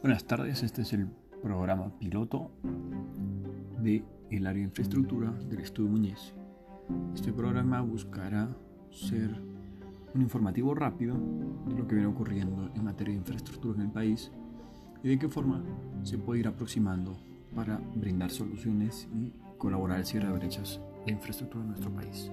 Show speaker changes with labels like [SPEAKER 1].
[SPEAKER 1] Buenas tardes, este es el programa piloto de el área de infraestructura del Estudio Muñez. Este programa buscará ser un informativo rápido de lo que viene ocurriendo en materia de infraestructura en el país y de qué forma se puede ir aproximando para brindar soluciones y colaborar al cierre de brechas de infraestructura en nuestro país.